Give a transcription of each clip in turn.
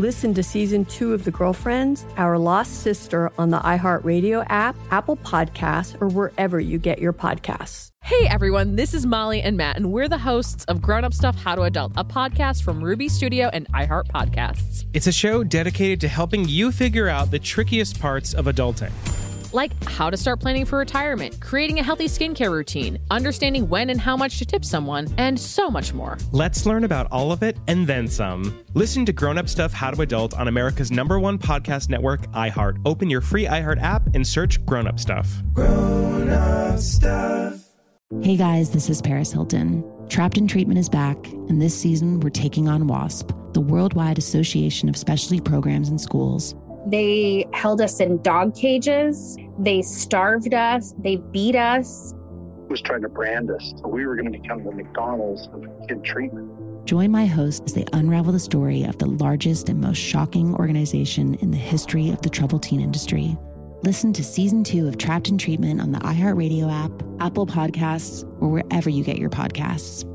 Listen to season two of The Girlfriends, Our Lost Sister on the iHeartRadio app, Apple Podcasts, or wherever you get your podcasts. Hey everyone, this is Molly and Matt, and we're the hosts of Grown Up Stuff How to Adult, a podcast from Ruby Studio and iHeart Podcasts. It's a show dedicated to helping you figure out the trickiest parts of adulting like how to start planning for retirement, creating a healthy skincare routine, understanding when and how much to tip someone, and so much more. Let's learn about all of it and then some. Listen to Grown Up Stuff How to Adult on America's number one podcast network, iHeart. Open your free iHeart app and search Grown Up Stuff. Grown Up Stuff. Hey guys, this is Paris Hilton. Trapped in Treatment is back, and this season we're taking on WASP, the Worldwide Association of Specialty Programs and Schools. They held us in dog cages. They starved us. They beat us. Was trying to brand us. So we were going to become the McDonald's of kid treatment. Join my host as they unravel the story of the largest and most shocking organization in the history of the troubled teen industry. Listen to season two of Trapped in Treatment on the iHeartRadio app, Apple Podcasts, or wherever you get your podcasts.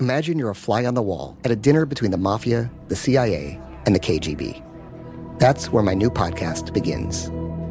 Imagine you're a fly on the wall at a dinner between the mafia, the CIA, and the KGB. That's where my new podcast begins.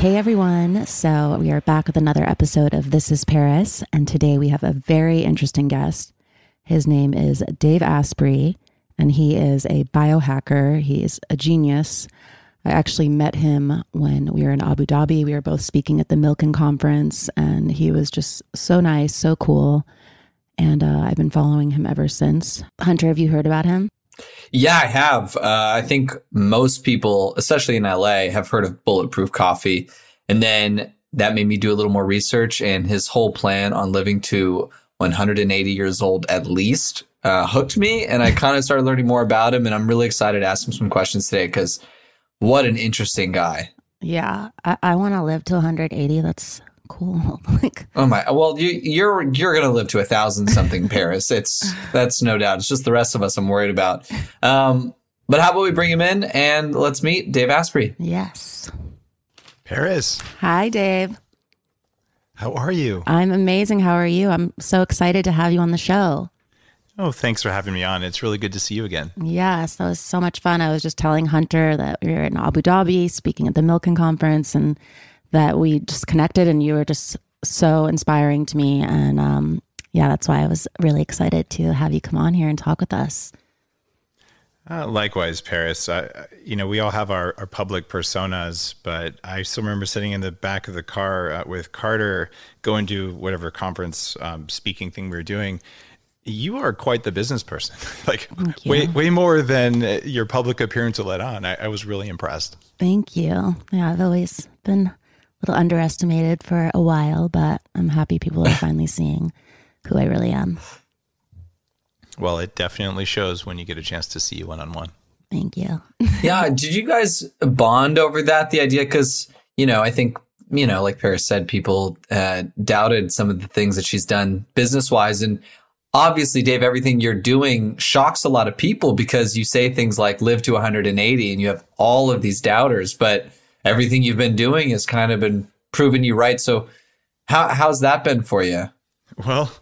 Hey everyone. So, we are back with another episode of This is Paris. And today we have a very interesting guest. His name is Dave Asprey, and he is a biohacker. He is a genius. I actually met him when we were in Abu Dhabi. We were both speaking at the Milken conference, and he was just so nice, so cool. And uh, I've been following him ever since. Hunter, have you heard about him? Yeah, I have. Uh, I think most people, especially in LA, have heard of Bulletproof Coffee. And then that made me do a little more research, and his whole plan on living to 180 years old at least uh, hooked me. And I kind of started learning more about him. And I'm really excited to ask him some questions today because what an interesting guy. Yeah, I, I want to live to 180. That's cool. like, oh my! Well, you, you're you're gonna live to a thousand something, Paris. It's that's no doubt. It's just the rest of us I'm worried about. Um, but how about we bring him in and let's meet Dave Asprey? Yes. Paris. Hi, Dave. How are you? I'm amazing. How are you? I'm so excited to have you on the show. Oh, thanks for having me on. It's really good to see you again. Yes, that was so much fun. I was just telling Hunter that we were in Abu Dhabi speaking at the Milken conference and that we just connected and you were just so inspiring to me. And um, yeah, that's why I was really excited to have you come on here and talk with us. Uh, likewise, Paris. I, you know, we all have our, our public personas, but I still remember sitting in the back of the car uh, with Carter going to whatever conference um, speaking thing we were doing. You are quite the business person, like way way more than your public appearance will let on. I, I was really impressed. Thank you. Yeah, I've always been little underestimated for a while, but I'm happy people are finally seeing who I really am. Well, it definitely shows when you get a chance to see you one on one. Thank you. yeah. Did you guys bond over that? The idea? Because, you know, I think, you know, like Paris said, people uh, doubted some of the things that she's done business wise. And obviously, Dave, everything you're doing shocks a lot of people because you say things like live to 180 and you have all of these doubters. But everything you've been doing has kind of been proving you right. So, how how's that been for you? Well,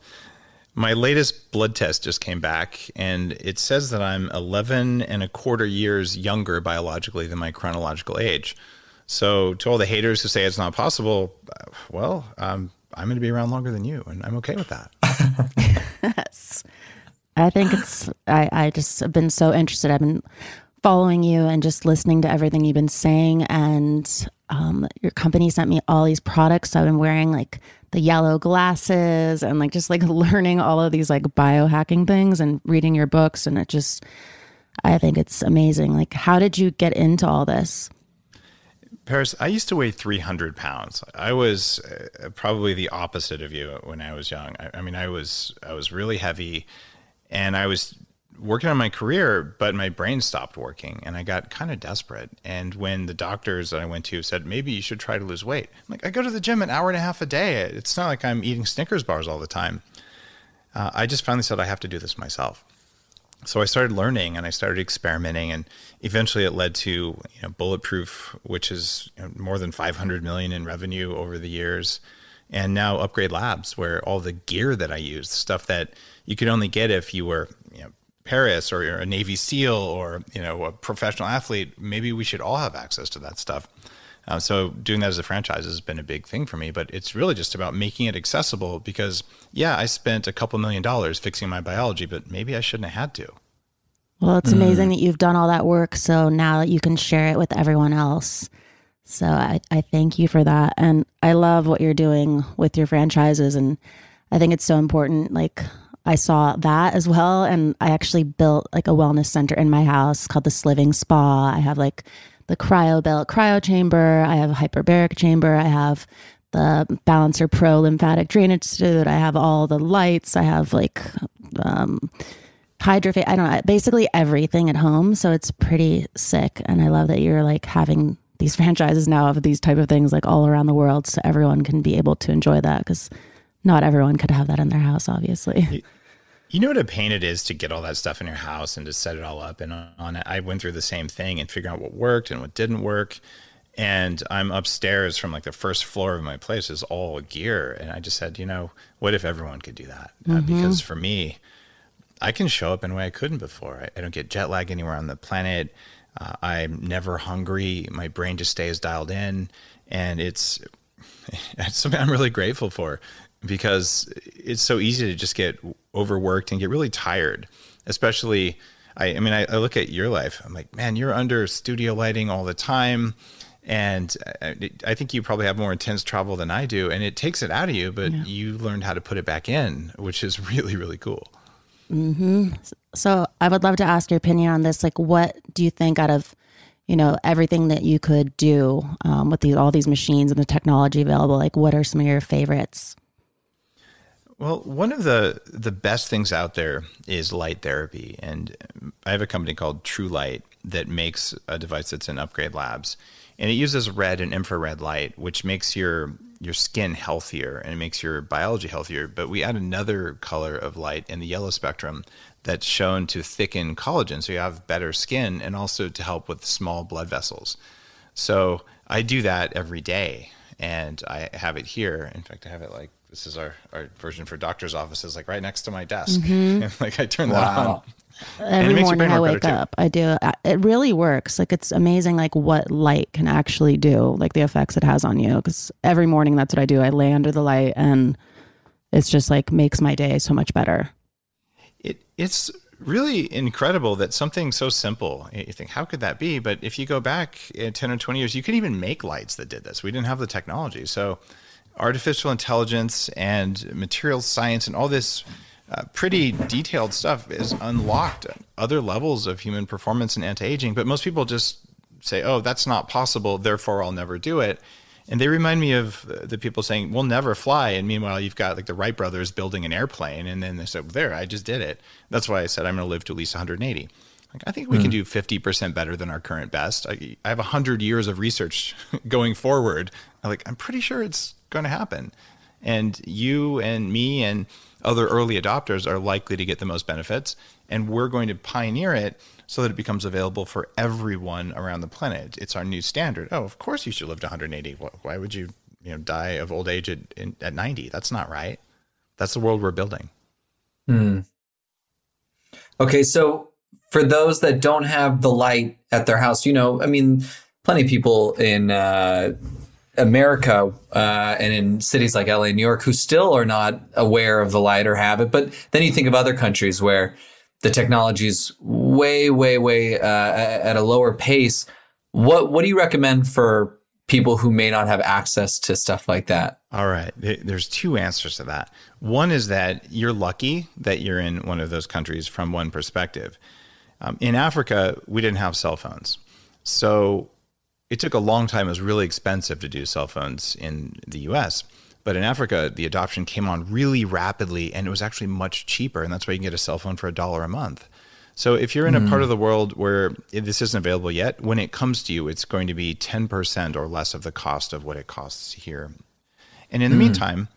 my latest blood test just came back, and it says that I'm 11 and a quarter years younger biologically than my chronological age. So, to all the haters who say it's not possible, uh, well, um, I'm going to be around longer than you, and I'm okay with that. yes. I think it's, I, I just have been so interested. I've been following you and just listening to everything you've been saying. And um, your company sent me all these products. So I've been wearing like the yellow glasses and like just like learning all of these like biohacking things and reading your books. And it just, I think it's amazing. Like, how did you get into all this? Paris, I used to weigh 300 pounds. I was uh, probably the opposite of you when I was young. I, I mean, I was I was really heavy, and I was working on my career, but my brain stopped working and I got kind of desperate. And when the doctors that I went to said, maybe you should try to lose weight, I'm like, I go to the gym an hour and a half a day. It's not like I'm eating Snickers bars all the time. Uh, I just finally said, I have to do this myself. So I started learning and I started experimenting, and eventually it led to you know, Bulletproof, which is you know, more than 500 million in revenue over the years, and now Upgrade Labs, where all the gear that I use, stuff that you could only get if you were you know, Paris or you're a Navy SEAL or you know a professional athlete, maybe we should all have access to that stuff. Uh, so doing that as a franchise has been a big thing for me, but it's really just about making it accessible because yeah, I spent a couple million dollars fixing my biology, but maybe I shouldn't have had to. Well, it's amazing mm. that you've done all that work. So now that you can share it with everyone else. So I, I thank you for that. And I love what you're doing with your franchises. And I think it's so important. Like I saw that as well. And I actually built like a wellness center in my house called the Sliving Spa. I have like the cryo belt cryo chamber. I have a hyperbaric chamber. I have the Balancer Pro lymphatic drainage suit. I have all the lights. I have like um, hydrofa- I don't know, basically everything at home. So it's pretty sick. And I love that you're like having these franchises now of these type of things like all around the world so everyone can be able to enjoy that because not everyone could have that in their house, obviously. You know what a pain it is to get all that stuff in your house and to set it all up and on it. I went through the same thing and figuring out what worked and what didn't work. And I'm upstairs from like the first floor of my place is all gear. And I just said, you know, what if everyone could do that? Uh, mm-hmm. Uh, because for me, I can show up in a way I couldn't before. I, I don't get jet lag anywhere on the planet. Uh, I'm never hungry. My brain just stays dialed in. And it's, it's something I'm really grateful for because it's so easy to just get overworked and get really tired, especially. I, I mean, I, I, look at your life. I'm like, man, you're under studio lighting all the time, and I, I, think you probably have more intense travel than I do, and it takes it out of you. But yeah. you learned how to put it back in, which is really, really cool. Hmm. So I would love to ask your opinion on this. Like, what do you think out of you know everything that you could do um, with these all these machines and the technology available? Like, what are some of your favorites? Well, one of the the best things out there is light therapy, and I have a company called Truelight that makes a device that's in Upgrade Labs, and it uses red and infrared light, which makes your your skin healthier and it makes your biology healthier. But we add another color of light in the yellow spectrum that's shown to thicken collagen, so you have better skin, and also to help with small blood vessels. So I do that every day, and I have it here. In fact, I have it like this is our, our version for doctor's offices, like right next to my desk. Mm-hmm. and like I turn wow. that on. Every morning I wake up, I do. It really works. Like it's amazing, like what light can actually do, like the effects it has on you. Because every morning, that's what I do. I lay under the light, and it's just like makes my day so much better. It it's really incredible that something so simple. You think, how could that be? But if you go back uh, ten or twenty years, you could even make lights that did this. We didn't have the technology, so artificial intelligence and material science and all this uh, pretty detailed stuff is unlocked other levels of human performance and anti-aging but most people just say oh that's not possible therefore i'll never do it and they remind me of the people saying we'll never fly and meanwhile you've got like the wright brothers building an airplane and then they said there i just did it that's why i said i'm going to live to at least 180 like, I think we mm. can hmm. do 50% better than our current best. I, I have 100 years of research going forward. I'm Like, I'm pretty sure it's going to happen. And you and me and other early adopters are likely to get the most benefits. And we're going to pioneer it so that it becomes available for everyone around the planet. It's our new standard. Oh, of course you should live to 180. Why would you, you know, die of old age at, at 90? That's not right. That's the world we're building. Hmm. Okay, so for those that don't have the light at their house, you know, I mean, plenty of people in uh, America uh, and in cities like LA, New York, who still are not aware of the light or have it. But then you think of other countries where the technology is way, way, way uh, at a lower pace. What what do you recommend for people who may not have access to stuff like that? All right. There's two answers to that. One is that you're lucky that you're in one of those countries from one perspective. Um, in Africa, we didn't have cell phones. So it took a long time. It was really expensive to do cell phones in the US. But in Africa, the adoption came on really rapidly and it was actually much cheaper. And that's why you can get a cell phone for a dollar a month. So if you're in a part of the world where this isn't available yet, when it comes to you, it's going to be 10% or less of the cost of what it costs here. And in the meantime,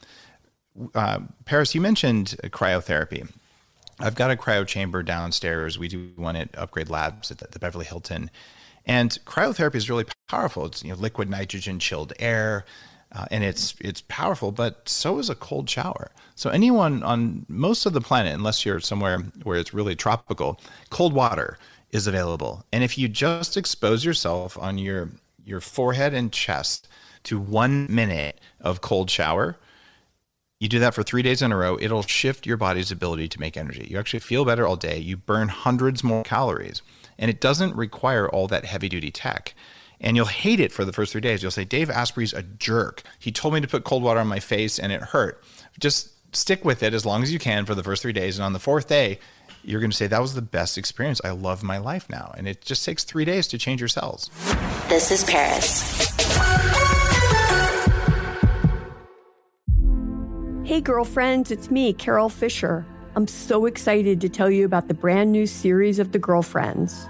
uh, Paris, you mentioned cryotherapy. I've got a cryo chamber downstairs. We do one at Upgrade Labs at the Beverly Hilton. And cryotherapy is really powerful. It's you know, liquid nitrogen chilled air. Uh, and it's it's powerful, but so is a cold shower. So anyone on most of the planet, unless you're somewhere where it's really tropical, cold water is available. And if you just expose yourself on your your forehead and chest to one minute of cold shower, you do that for three days in a row, it'll shift your body's ability to make energy. You actually feel better all day. You burn hundreds more calories, and it doesn't require all that heavy duty tech and you'll hate it for the first three days. You'll say, Dave Asprey's a jerk. He told me to put cold water on my face and it hurt. Just stick with it as long as you can for the first three days. And on the fourth day, you're going to say, That was the best experience. I love my life now. And it just takes three days to change your cells. This is Paris. Hey, girlfriends, it's me, Carol Fisher. I'm so excited to tell you about the brand new series of The Girlfriends.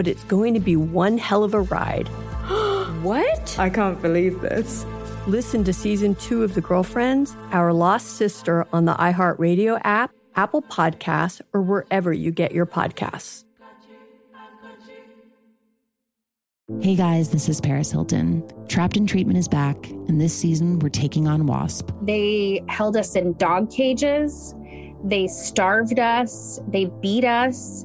but it's going to be one hell of a ride. what? I can't believe this. Listen to season two of The Girlfriends, Our Lost Sister on the iHeartRadio app, Apple Podcasts, or wherever you get your podcasts. Hey guys, this is Paris Hilton. Trapped in Treatment is back, and this season we're taking on WASP. They held us in dog cages. They starved us. They beat us.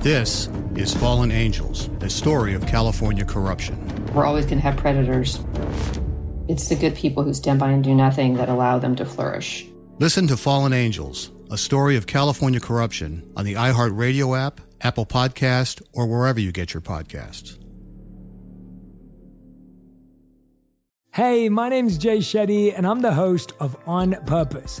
This is Fallen Angels, a story of California corruption. We're always going to have predators. It's the good people who stand by and do nothing that allow them to flourish. Listen to Fallen Angels, a story of California corruption on the iHeartRadio app, Apple Podcast, or wherever you get your podcasts. Hey, my name's Jay Shetty, and I'm the host of On Purpose.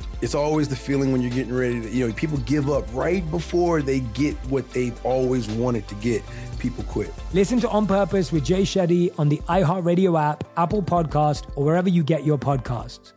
It's always the feeling when you're getting ready to, you know, people give up right before they get what they've always wanted to get. People quit. Listen to On Purpose with Jay Shetty on the iHeartRadio app, Apple Podcast, or wherever you get your podcasts.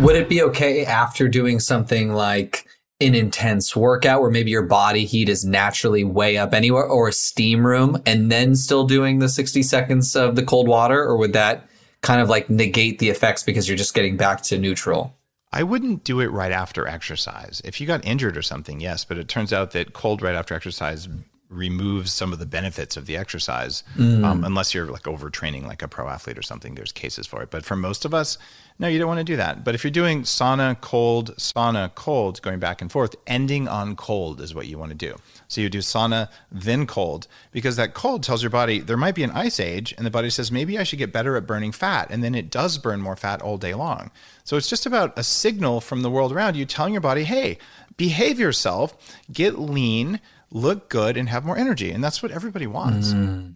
Would it be okay after doing something like an intense workout where maybe your body heat is naturally way up anywhere or a steam room and then still doing the 60 seconds of the cold water? Or would that kind of like negate the effects because you're just getting back to neutral? I wouldn't do it right after exercise. If you got injured or something, yes, but it turns out that cold right after exercise removes some of the benefits of the exercise, Mm. um, unless you're like overtraining, like a pro athlete or something. There's cases for it, but for most of us, no, you don't want to do that. But if you're doing sauna, cold, sauna, cold, going back and forth, ending on cold is what you want to do. So you do sauna, then cold, because that cold tells your body there might be an ice age, and the body says maybe I should get better at burning fat, and then it does burn more fat all day long. So it's just about a signal from the world around you telling your body, hey, behave yourself, get lean, look good, and have more energy. And that's what everybody wants. Mm.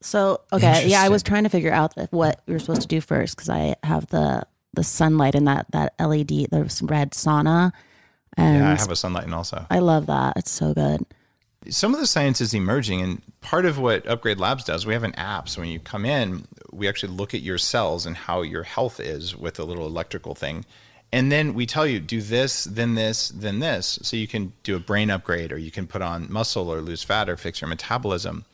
So okay, yeah, I was trying to figure out what were supposed to do first because I have the the sunlight and that that LED, the red sauna, and yeah, I have a sunlight and also. I love that. It's so good. some of the science is emerging and part of what upgrade labs does we have an app so when you come in we actually look at your cells and how your health is with a little electrical thing and then we tell you do this then this then this. So you can do a brain upgrade or you can put on muscle or lose fat or fix your metabolism.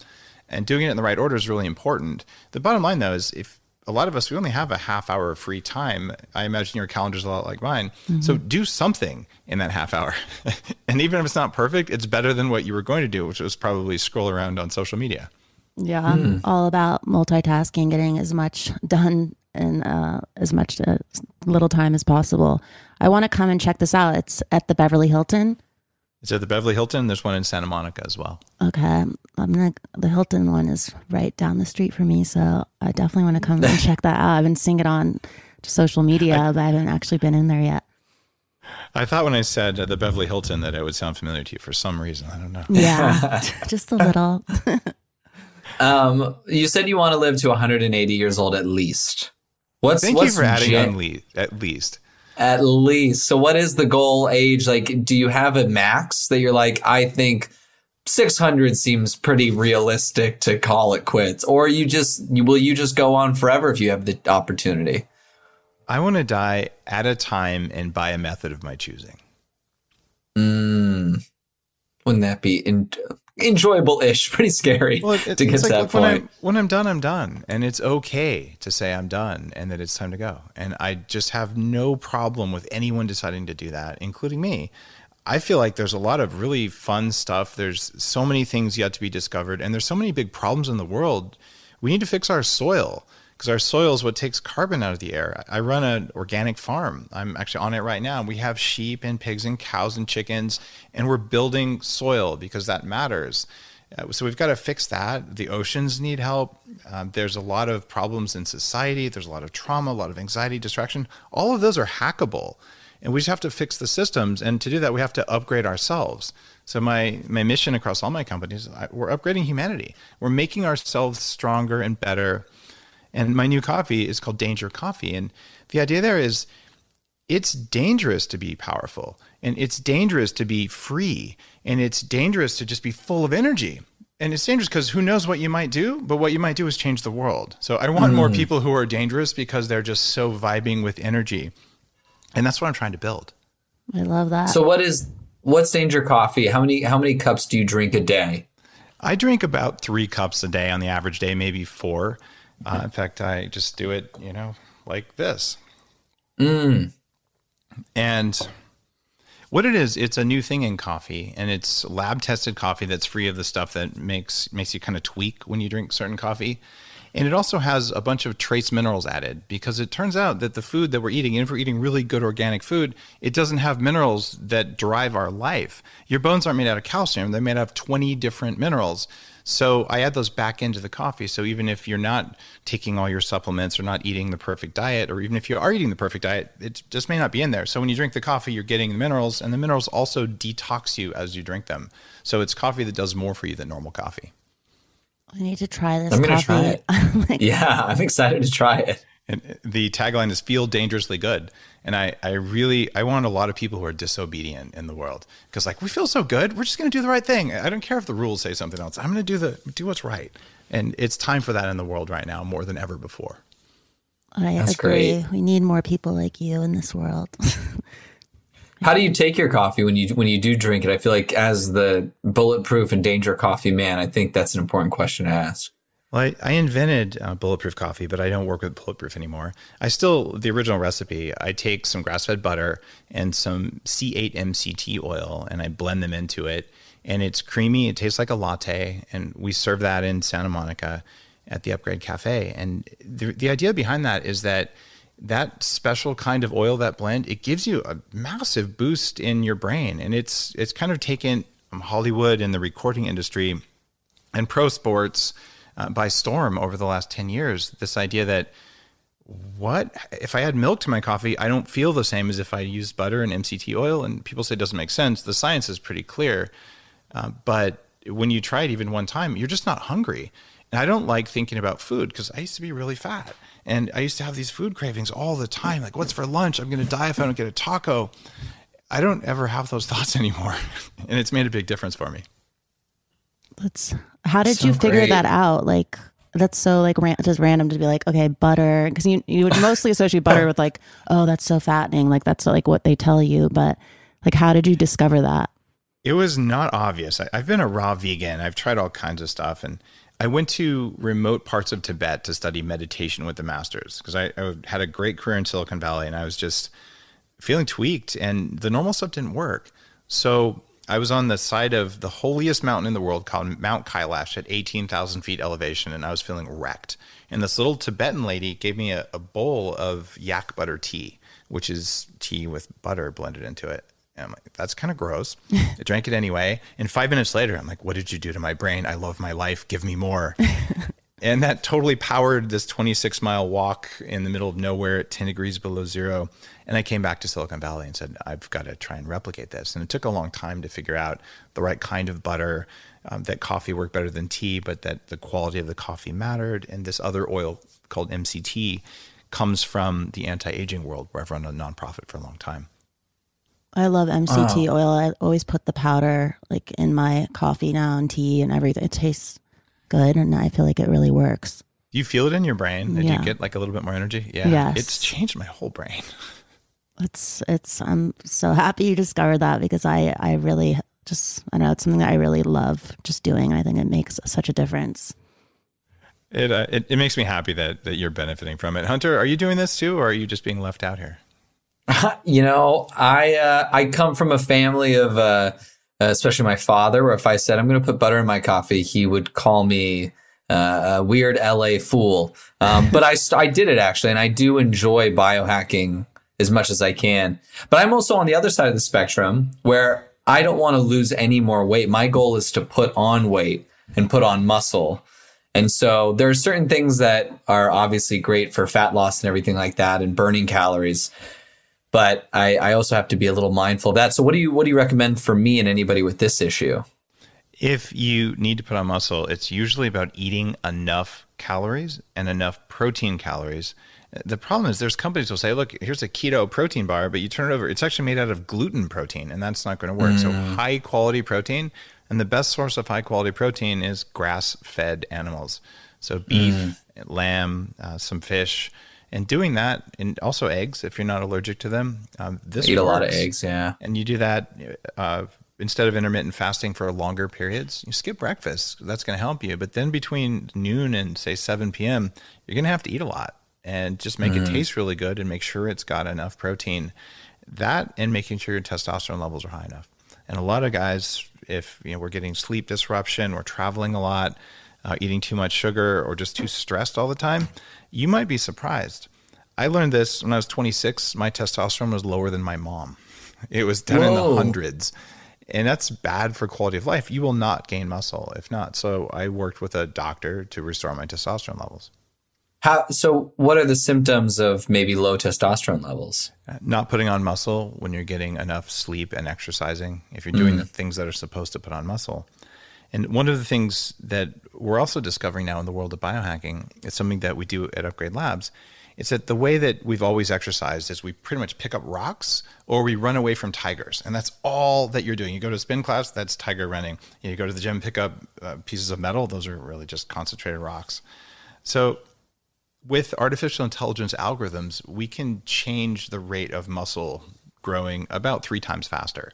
And doing it in the right order is really important. The bottom line though is if a lot of us we only have a half hour of free time. I imagine your calendar's a lot like mine. So Mhm. do something in that half hour. And even if it's not perfect it's better than what you were going to do which was probably scroll around on social media. Yeah, I'm all about multitasking, getting as much done in uh, as much uh, little time as possible. I want to come and check this out. It's at the Beverly Hilton. it's at the beverly hilton there's one in santa monica as well Okay, I'm gonna. The Hilton one is right down the street for me, so I definitely want to come and check that out. I've been seeing it on social media, but I haven't actually been in there yet. i thought when i said uh, the beverly hilton that it would sound familiar to you for some reason i don't know Yeah, just a little. Um, you said you want to live to 180 years old at least. What's thank what's you for adding gen- on le- at least At least. So what is the goal age? Like, do you have a max that you're like, I think 600 seems pretty realistic to call it quits? Or you just, you, will you just go on forever if you have the opportunity? i want to die at a time and by a method of my choosing Mm, wouldn't that be in, enjoyable-ish? Pretty scary Well, it- to get to like, that look, when point. I'm, when I'm done, I'm done. And it's okay to say I'm done and that it's time to go. And I just have no problem with anyone deciding to do that, including me. I feel like there's a lot of really fun stuff. There's so many things yet to be discovered. And there's so many big problems in the world. We need to fix our soil because our soil is what takes carbon out of the air. I run an organic farm. I'm actually on it right now. We have sheep and pigs and cows and chickens, and we're building soil because that matters. Uh, so we've got to fix that. The oceans need help. Um, there's a lot of problems in society. There's a lot of trauma, a lot of anxiety, distraction. All of those are hackable, and we just have to fix the systems. And to do that, we have to upgrade ourselves. So my my mission across all my companies, I, we're upgrading humanity. We're making ourselves stronger and better. And my new coffee is called Danger Coffee. And the idea there is it's dangerous to be powerful and it's dangerous to be free and it's dangerous to just be full of energy. And it's dangerous because who knows what you might do, but what you might do is change the world. So I want mm. more people who are dangerous because they're just so vibing with energy. And that's what I'm trying to build. I love that. So what is what's Danger Coffee? How many how many cups do you drink a day? I drink about three cups a day on the average day, maybe four. Uh, in fact, I just do it, you know, like this. Mm. And what it is, it's a new thing in coffee, and it's lab tested coffee that's free of the stuff that makes makes you kind of tweak when you drink certain coffee. And it also has a bunch of trace minerals added because it turns out that the food that we're eating, even if we're eating really good organic food, it doesn't have minerals that drive our life. Your bones aren't made out of calcium, they're made out of 20 different minerals. So I add those back into the coffee. So even if you're not taking all your supplements or not eating the perfect diet, or even if you are eating the perfect diet, it just may not be in there. So when you drink the coffee, you're getting the minerals, and the minerals also detox you as you drink them. So it's coffee that does more for you than normal coffee. I need to try this. I'm going to try it. like, yeah, I'm excited to try it. And the tagline is "Feel dangerously good," and I, I really, I want a lot of people who are disobedient in the world because, like, we feel so good, we're just going to do the right thing. I don't care if the rules say something else. I'm going to do the do what's right, and it's time for that in the world right now more than ever before. I That's agree. Great. We need more people like you in this world. How do you take your coffee when you when you do drink it? I feel like as the bulletproof and danger coffee man, I think that's an important question to ask. Well, I, I invented uh, bulletproof coffee, but I don't work with bulletproof anymore. I still the original recipe. I take some grass-fed butter and some C8 MCT oil, and I blend them into it, and it's creamy. It tastes like a latte, and we serve that in Santa Monica at the Upgrade Cafe. And the the idea behind that is that that special kind of oil, that blend, it gives you a massive boost in your brain. And it's it's kind of taken Hollywood and the recording industry and pro sports uh, by storm over the last 10 years. This idea that what if I add milk to my coffee, I don't feel the same as if I use butter and MCT oil. And people say it doesn't make sense. The science is pretty clear. Uh, but when you try it even one time, you're just not hungry. And I don't like thinking about food because I used to be really fat. And I used to have these food cravings all the time. Like, what's for lunch? I'm going to die if I don't get a taco. I don't ever have those thoughts anymore. and it's made a big difference for me. That's how did so you figure great. that out? Like, that's so like ran- just random to be like, okay, butter, because you you would mostly associate butter with like, oh, that's so fattening, like that's like what they tell you. But like, how did you discover that? It was not obvious. I, I've been a raw vegan. I've tried all kinds of stuff, and I went to remote parts of Tibet to study meditation with the masters because I, I, had a great career in Silicon Valley and I was just feeling tweaked and the normal stuff didn't work. So I was on the side of the holiest mountain in the world called Mount Kailash at 18,000 feet elevation and I was feeling wrecked. And this little Tibetan lady gave me a, a bowl of yak butter tea, which is tea with butter blended into it. And I'm like, that's kind of gross. I drank it anyway. And five minutes later, I'm like, what did you do to my brain? I love my life. Give me more. and that totally powered this 26 mile walk in the middle of nowhere at 10 degrees below zero. And I came back to Silicon Valley and said, I've got to try and replicate this. And it took a long time to figure out the right kind of butter, um, that coffee worked better than tea, but that the quality of the coffee mattered. And this other oil called MCT comes from the anti aging world where I've run a nonprofit for a long time. I love MCT oil. I always put the powder like in my coffee now and tea and everything. It tastes good and I feel like it really works. Do you feel it in your brain? Yeah. Do you get like a little bit more energy? Yeah. Yes. It's changed my whole brain. It's it's I'm so happy you discovered that because I I really just I know it's something that I really love just doing. I think it makes such a difference. It, uh, it it makes me happy that that you're benefiting from it. Hunter, are you doing this too or are you just being left out here? you know, I uh, I come from a family of uh, especially my father, where if I said I'm going to put butter in my coffee, he would call me uh, a weird LA fool. Um, but I I did it actually, and I do enjoy biohacking as much as I can. But I'm also on the other side of the spectrum where I don't want to lose any more weight. My goal is to put on weight and put on muscle. And so there are certain things that are obviously great for fat loss and everything like that and burning calories but I, I also have to be a little mindful of that. So what do you what do you recommend for me and anybody with this issue? If you need to put on muscle, it's usually about eating enough calories and enough protein calories. The problem is there's companies will say, look, here's a keto protein bar, but you turn it over, it's actually made out of gluten protein, and that's not going to work. So Mm. high quality protein, and the best source of high quality protein is grass fed animals. So beef, Mm. lamb, uh, some fish, and doing that, and also eggs if you're not allergic to them. Um, this I eat a lot of eggs, yeah. And you do that uh, instead of intermittent fasting for longer periods. You skip breakfast. That's going to help you. But then between noon and say 7 p.m., you're going to have to eat a lot and just make it Mhm. taste really good and make sure it's got enough protein. That and making sure your testosterone levels are high enough. And a lot of guys, if you know we're getting sleep disruption, we're traveling a lot, uh, eating too much sugar, or just too stressed all the time, you might be surprised. I learned this when I was 26. My testosterone was lower than my mom. It was down in the hundreds. And that's bad for quality of life. You will not gain muscle if not. So I worked with a doctor to restore my testosterone levels. How so what are the symptoms of maybe low testosterone levels? Not putting on muscle when you're getting enough sleep and exercising, if you're doing Mm. the things that are supposed to put on muscle. And one of the things that we're also discovering now in the world of biohacking, it's something that we do at Upgrade Labs. It's that the way that we've always exercised is we pretty much pick up rocks or we run away from tigers. And that's all that you're doing. You go to spin class, that's tiger running. You go to the gym, pick up uh, pieces of metal, those are really just concentrated rocks. So with artificial intelligence algorithms, we can change the rate of muscle growing about three times faster.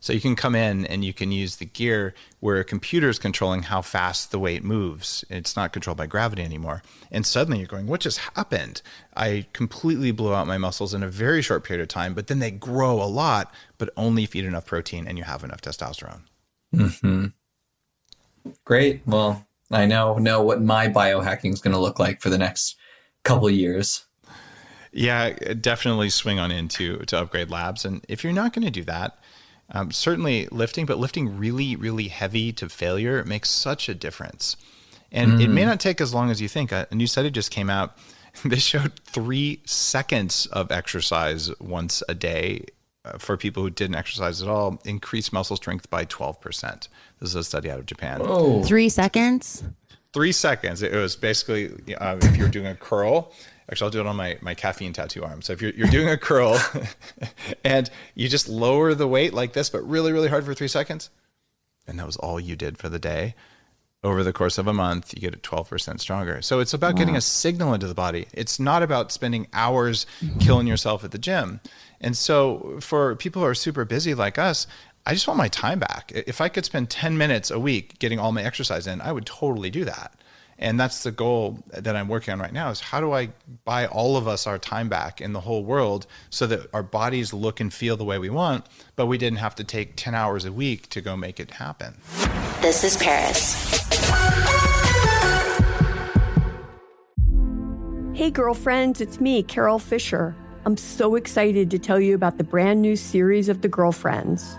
So you can come in and you can use the gear where a computer is controlling how fast the weight moves. It's not controlled by gravity anymore. And suddenly you're going, what just happened? I completely blew out my muscles in a very short period of time, but then they grow a lot, but only if you eat enough protein and you have enough testosterone. hmm Great. Well, I now know what my biohacking is going to look like for the next couple of years. Yeah, definitely swing on into to Upgrade Labs. And if you're not going to do that, um, certainly lifting, but lifting really, really heavy to failure makes such a difference. And it may Mm. not take as long as you think. A, a new study just came out. They showed three seconds of exercise once a day uh, for people who didn't exercise at all increased muscle strength by 12%. This is a study out of Japan. Three seconds. Three seconds. It was basically uh, if you're doing a curl. Actually, I'll do it on my, my caffeine tattoo arm. So if you're, you're doing a curl and you just lower the weight like this, but really, really hard for three seconds, and that was all you did for the day, over the course of a month, you get it 12% stronger. So it's about getting a signal into the body. It's not about spending hours killing yourself at the gym. And so for people who are super busy like us, I just want my time back. If I could spend 10 minutes a week getting all my exercise in, I would totally do that. And that's the goal that I'm working on right now is how do I buy all of us our time back in the whole world so that our bodies look and feel the way we want, but we didn't have to take 10 hours a week to go make it happen. This is Paris. Hey, girlfriends, it's me, Carol Fisher. I'm so excited to tell you about the brand new series of The Girlfriends.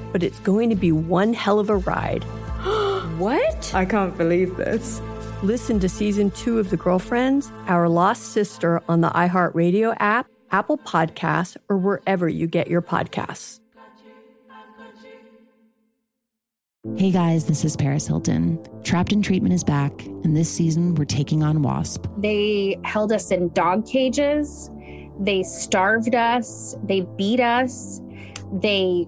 but it's going to be one hell of a ride. what? I can't believe this. Listen to season two of The Girlfriends, Our Lost Sister on the iHeartRadio app, Apple Podcasts, or wherever you get your podcasts. Hey guys, this is Paris Hilton. Trapped in Treatment is back, and this season we're taking on WASP. They held us in dog cages. They starved us. They beat us. They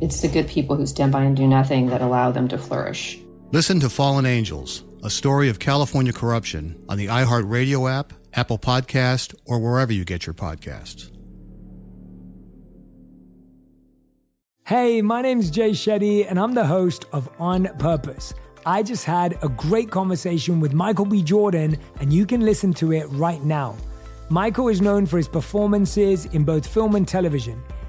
It's the good people who stand by and do nothing that allow them to flourish. Listen to Fallen Angels, a story of California corruption on the iHeartRadio app, Apple Podcast, or wherever you get your podcasts. Hey, my name's Jay Shetty, and I'm the host of On Purpose. I just had a great conversation with Michael B. Jordan, and you can listen to it right now. Michael is known for his performances in both film and television.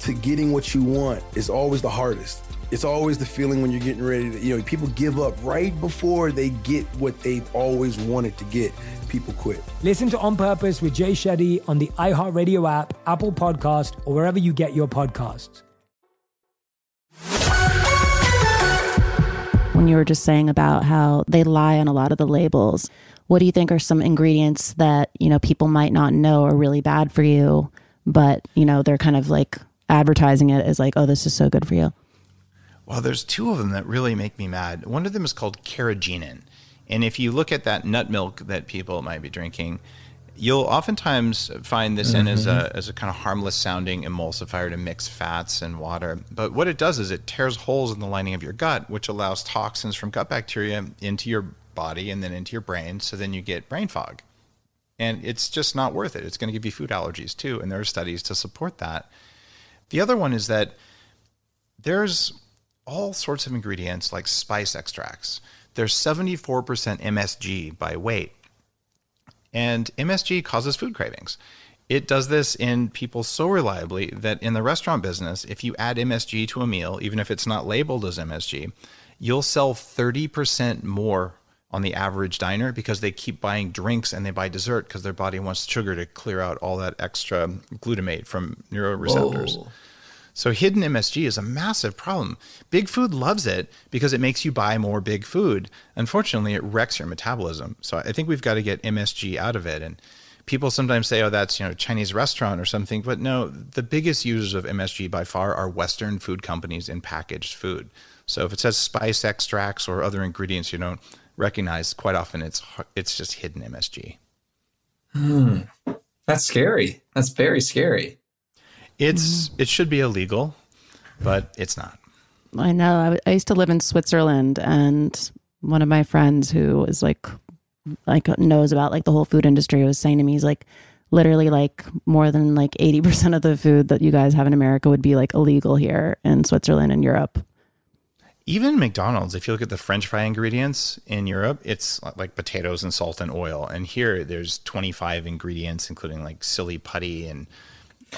to getting what you want is always the hardest. It's always the feeling when you're getting ready to, you know, people give up right before they get what they've always wanted to get. People quit. Listen to On Purpose with Jay Shetty on the iHeartRadio app, Apple Podcast, or wherever you get your podcasts. When you were just saying about how they lie on a lot of the labels, what do you think are some ingredients that, you know, people might not know are really bad for you, but, you know, they're kind of like advertising it as like, oh, this is so good for you? Well, there's two of them that really make me mad. One of them is called carrageenan. And if you look at that nut milk that people might be drinking, you'll oftentimes find this mm-hmm. in as a, mm-hmm. as a kind of harmless sounding emulsifier to mix fats and water. But what it does is it tears holes in the lining of your gut, which allows toxins from gut bacteria into your body and then into your brain. So then you get brain fog. And it's just not worth it. It's going to give you food allergies too. And there are studies to support that. The other one is that there's all sorts of ingredients like spice extracts. There's 74% MSG by weight. And MSG causes food cravings. It does this in people so reliably that in the restaurant business, if you add MSG to a meal, even if it's not labeled as MSG, you'll sell 30% more on the average diner because they keep buying drinks and they buy dessert because their body wants sugar to clear out all that extra glutamate from neuroreceptors. Whoa. So hidden MSG is a massive problem. Big food loves it because it makes you buy more big food. Unfortunately, it wrecks your metabolism. So I think we've got to get MSG out of it. And people sometimes say, "Oh, that's you know Chinese restaurant or something," but no, the biggest users of MSG by far are Western food companies in packaged food. So if it says spice extracts or other ingredients you don't recognize, quite often it's it's just hidden MSG. Hmm. That's scary. That's very scary. It's it should be illegal, but it's not. I know. I, I used to live in Switzerland, and one of my friends who is like like knows about like the whole food industry was saying to me, he's like, literally like more than like 80% of the food that you guys have in America would be like illegal here in Switzerland and Europe. Even McDonald's, if you look at the French fry ingredients in Europe, it's like potatoes and salt and oil. And here there's 25 ingredients, including like silly putty and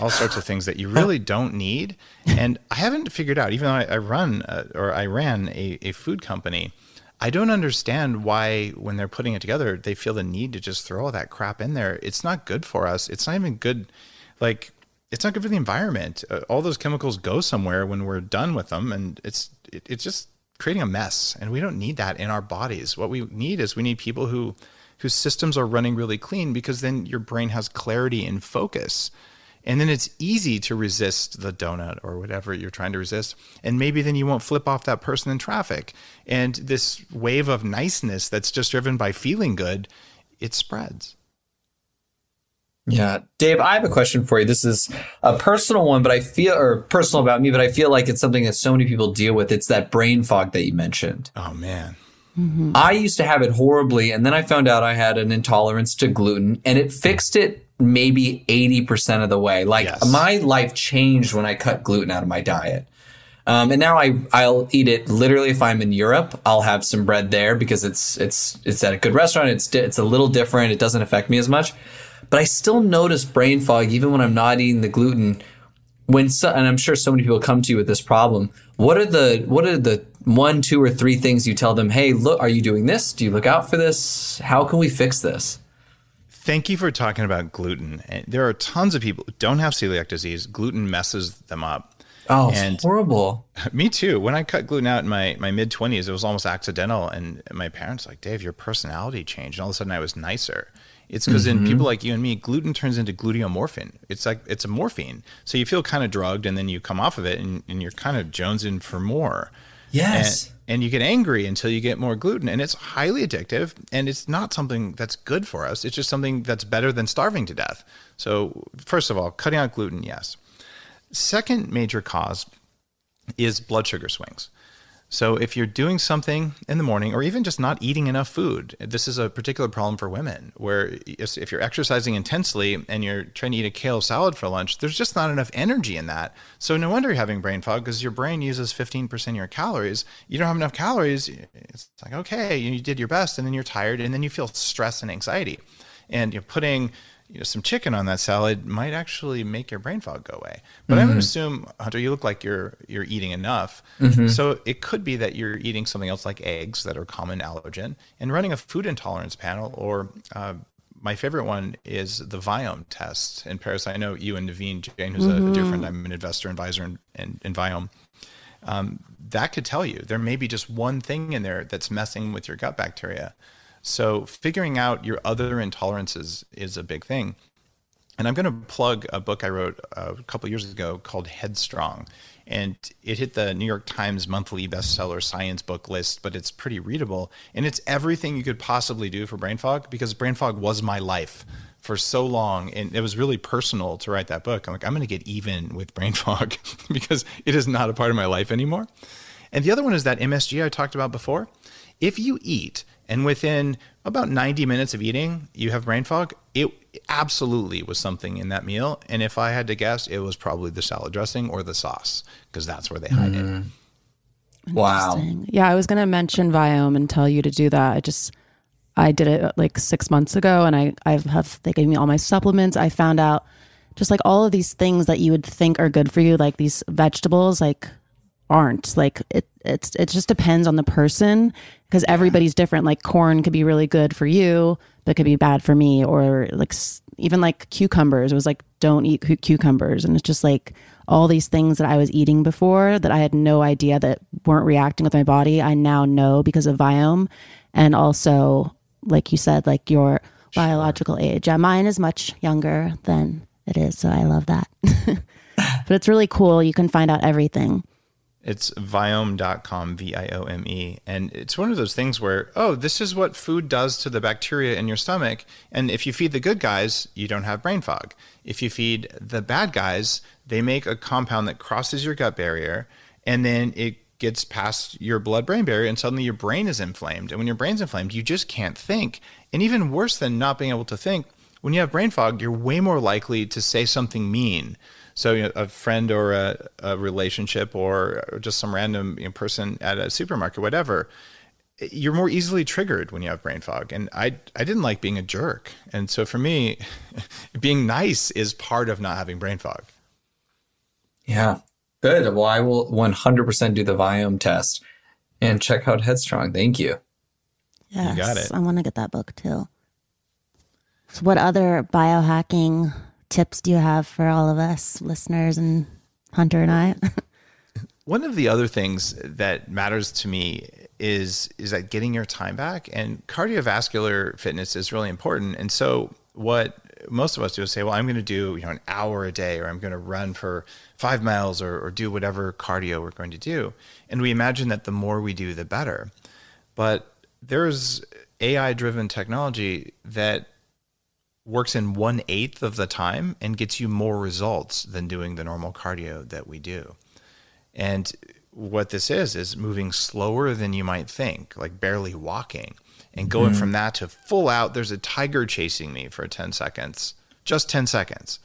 all sorts of things that you really don't need. And I haven't figured out, even though I, I run uh, or I ran a, a food company, I don't understand why, when they're putting it together, they feel the need to just throw all that crap in there. It's not good for us. It's not even good. Like, it's not good for the environment. Uh, all those chemicals go somewhere when we're done with them, and it's it, it's just creating a mess. And we don't need that in our bodies. What we need is we need people who whose systems are running really clean because then your brain has clarity and focus. And then it's easy to resist the donut or whatever you're trying to resist. And maybe then you won't flip off that person in traffic. And this wave of niceness that's just driven by feeling good, it spreads. Yeah. Dave, I have a question for you. This is a personal one, but I feel, or personal about me, but I feel like it's something that so many people deal with. It's that brain fog that you mentioned. Oh, man. Mm-hmm. I used to have it horribly, and then I found out I had an intolerance to gluten, and it fixed it maybe 80% of the way. Like yes. my life changed when I cut gluten out of my diet. Um, and now I I'll eat it literally if I'm in Europe. I'll have some bread there because it's it's it's at a good restaurant. It's it's a little different. It doesn't affect me as much, but I still notice brain fog even when I'm not eating the gluten. When so, and I'm sure so many people come to you with this problem. What are the what are the one, two, or three things you tell them? Hey, look, are you doing this? Do you look out for this? How can we fix this? Thank you for talking about gluten. There are tons of people who don't have celiac disease. Gluten messes them up. Oh, and horrible. Me too. When I cut gluten out in my, my mid 20s, it was almost accidental. And my parents like, Dave, your personality changed. And all of a sudden I was nicer. It's because mm-hmm. in people like you and me, gluten turns into gluteomorphine. It's like it's a morphine. So you feel kind of drugged and then you come off of it and, and you're kind of jonesing for more. Yes. And, and you get angry until you get more gluten and it's highly addictive and it's not something that's good for us it's just something that's better than starving to death so first of all cutting out gluten yes second major cause is blood sugar swings so if you're doing something in the morning or even just not eating enough food, this is a particular problem for women where if you're exercising intensely and you're trying to eat a kale salad for lunch, there's just not enough energy in that. So no wonder you're having brain fog because your brain uses 15% of your calories. You don't have enough calories. It's like, okay, you did your best and then you're tired and then you feel stress and anxiety. And you're putting you know, some chicken on that salad might actually make your brain fog go away. But mm-hmm. I would assume, Hunter, you look like you're you're eating enough. Mm-hmm. So it could be that you're eating something else like eggs that are common allergen, and running a food intolerance panel. Or uh, my favorite one is the Viome test. In Paris, I know you and Naveen Jain, who's mm-hmm. a, dear friend, I'm an investor advisor in, in, in Viome. Um, that could tell you there may be just one thing in there that's messing with your gut bacteria. So figuring out your other intolerances is a big thing. And I'm going to plug a book I wrote uh, a couple years ago called Headstrong. And it hit the New York Times monthly bestseller science book list, but it's pretty readable. And it's everything you could possibly do for brain fog because brain fog was my life for so long. And it was really personal to write that book. I'm like, I'm going to get even with brain fog because it is not a part of my life anymore. And the other one is that MSG I talked about before. If you eat and within about 90 minutes of eating, you have brain fog. It absolutely was something in that meal. And if I had to guess, it was probably the salad dressing or the sauce because that's where they hide mm. it. Wow. Yeah, I was going to mention Viome and tell you to do that. I just, I did it like six months ago and I, I have, they gave me all my supplements. I found out just like all of these things that you would think are good for you, like these vegetables, like aren't. Like it it's it just depends on the person because yeah. everybody's different. Like corn could be really good for you but could be bad for me or like even like cucumbers. It was like don't eat cu- cucumbers. And it's just like all these things that I was eating before that I had no idea that weren't reacting with my body I now know because of Viome. And also like you said like your sure. biological age. Yeah mine is much younger than it is so I love that. But it's really cool. You can find out everything it's viome.com, V I O M E. And it's one of those things where, oh, this is what food does to the bacteria in your stomach. And if you feed the good guys, you don't have brain fog. If you feed the bad guys, they make a compound that crosses your gut barrier and then it gets past your blood brain barrier and suddenly your brain is inflamed. And when your brain's inflamed, you just can't think. And even worse than not being able to think, when you have brain fog, you're way more likely to say something mean. So you know, a friend or a, a relationship or, or just some random you know, person at a supermarket, whatever, you're more easily triggered when you have brain fog. And I, I didn't like being a jerk. And so for me, being nice is part of not having brain fog. Yeah. Good. Well, I will 100% do the Viome test and check out Headstrong. Thank you. Yes, got it. I want to get that book too. So, what other biohacking tips do you have for all of us listeners and Hunter and I? One of the other things that matters to me is is that getting your time back and cardiovascular fitness is really important. And so what most of us do is say, well, I'm going to do you know an hour a day, or I'm going to run for five miles, or, or do whatever cardio we're going to do, and we imagine that the more we do, the better. But there's AI-driven technology that works in one eighth of the time and gets you more results than doing the normal cardio that we do. And what this is is moving slower than you might think, like barely walking, and going Mhm. from that to full out. There's a tiger chasing me for 10 seconds, just 10 seconds,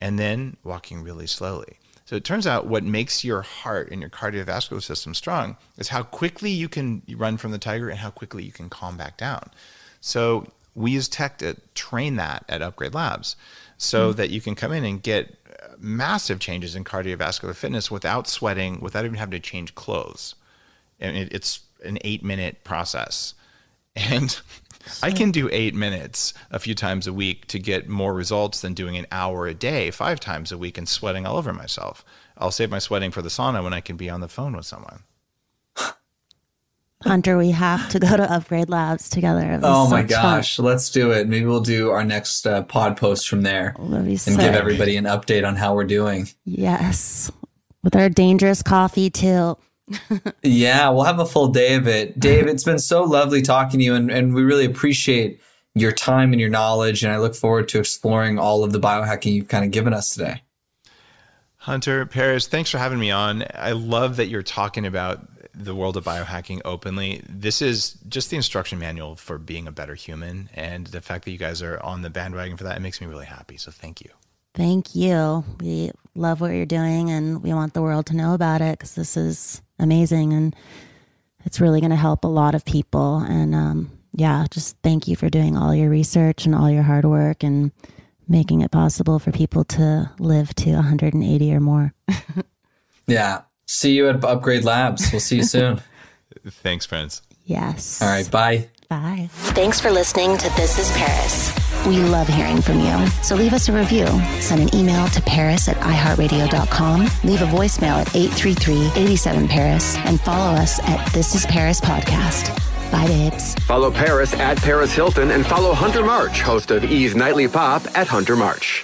and then walking really slowly. So it turns out what makes your heart and your cardiovascular system strong is how quickly you can run from the tiger and how quickly you can calm back down. So we use tech to train that at Upgrade Labs so Mm. that you can come in and get massive changes in cardiovascular fitness without sweating, without even having to change clothes. And it, it's an eight minute process. And I can do eight minutes a few times a week to get more results than doing an hour a day, five times a week, and sweating all over myself. I'll save my sweating for the sauna when I can be on the phone with someone. Hunter, we have to go to Upgrade Labs together. Oh my such fun. gosh, let's do it. Maybe we'll do our next uh, pod post from there be and sick. give everybody an update on how we're doing. Yes. With our dangerous coffee too. Yeah, we'll have a full day of it. Dave, it's been so lovely talking to you, and, and we really appreciate your time and your knowledge. And I look forward to exploring all of the biohacking you've kind of given us today. Hunter, Paris, thanks for having me on. I love that you're talking about the world of biohacking openly. This is just the instruction manual for being a better human. And the fact that you guys are on the bandwagon for that, it makes me really happy. So thank you. Thank you. We love what you're doing and we want the world to know about it because this is amazing and it's really going to help a lot of people. And um, yeah, just thank you for doing all your research and all your hard work and making it possible for people to live to 180 or more. Yeah. See you at Upgrade Labs. We'll see you soon. Thanks, friends. Yes. All right. Bye. Bye. Thanks for listening to This is Paris. We love hearing from you. So leave us a review. Send an email to paris at iheartradio.com. Leave a voicemail at 833-87-PARIS and follow us at This is Paris Podcast. Bye, babes. Follow Paris at Paris Hilton and follow Hunter March, host of E's Nightly Pop at Hunter March.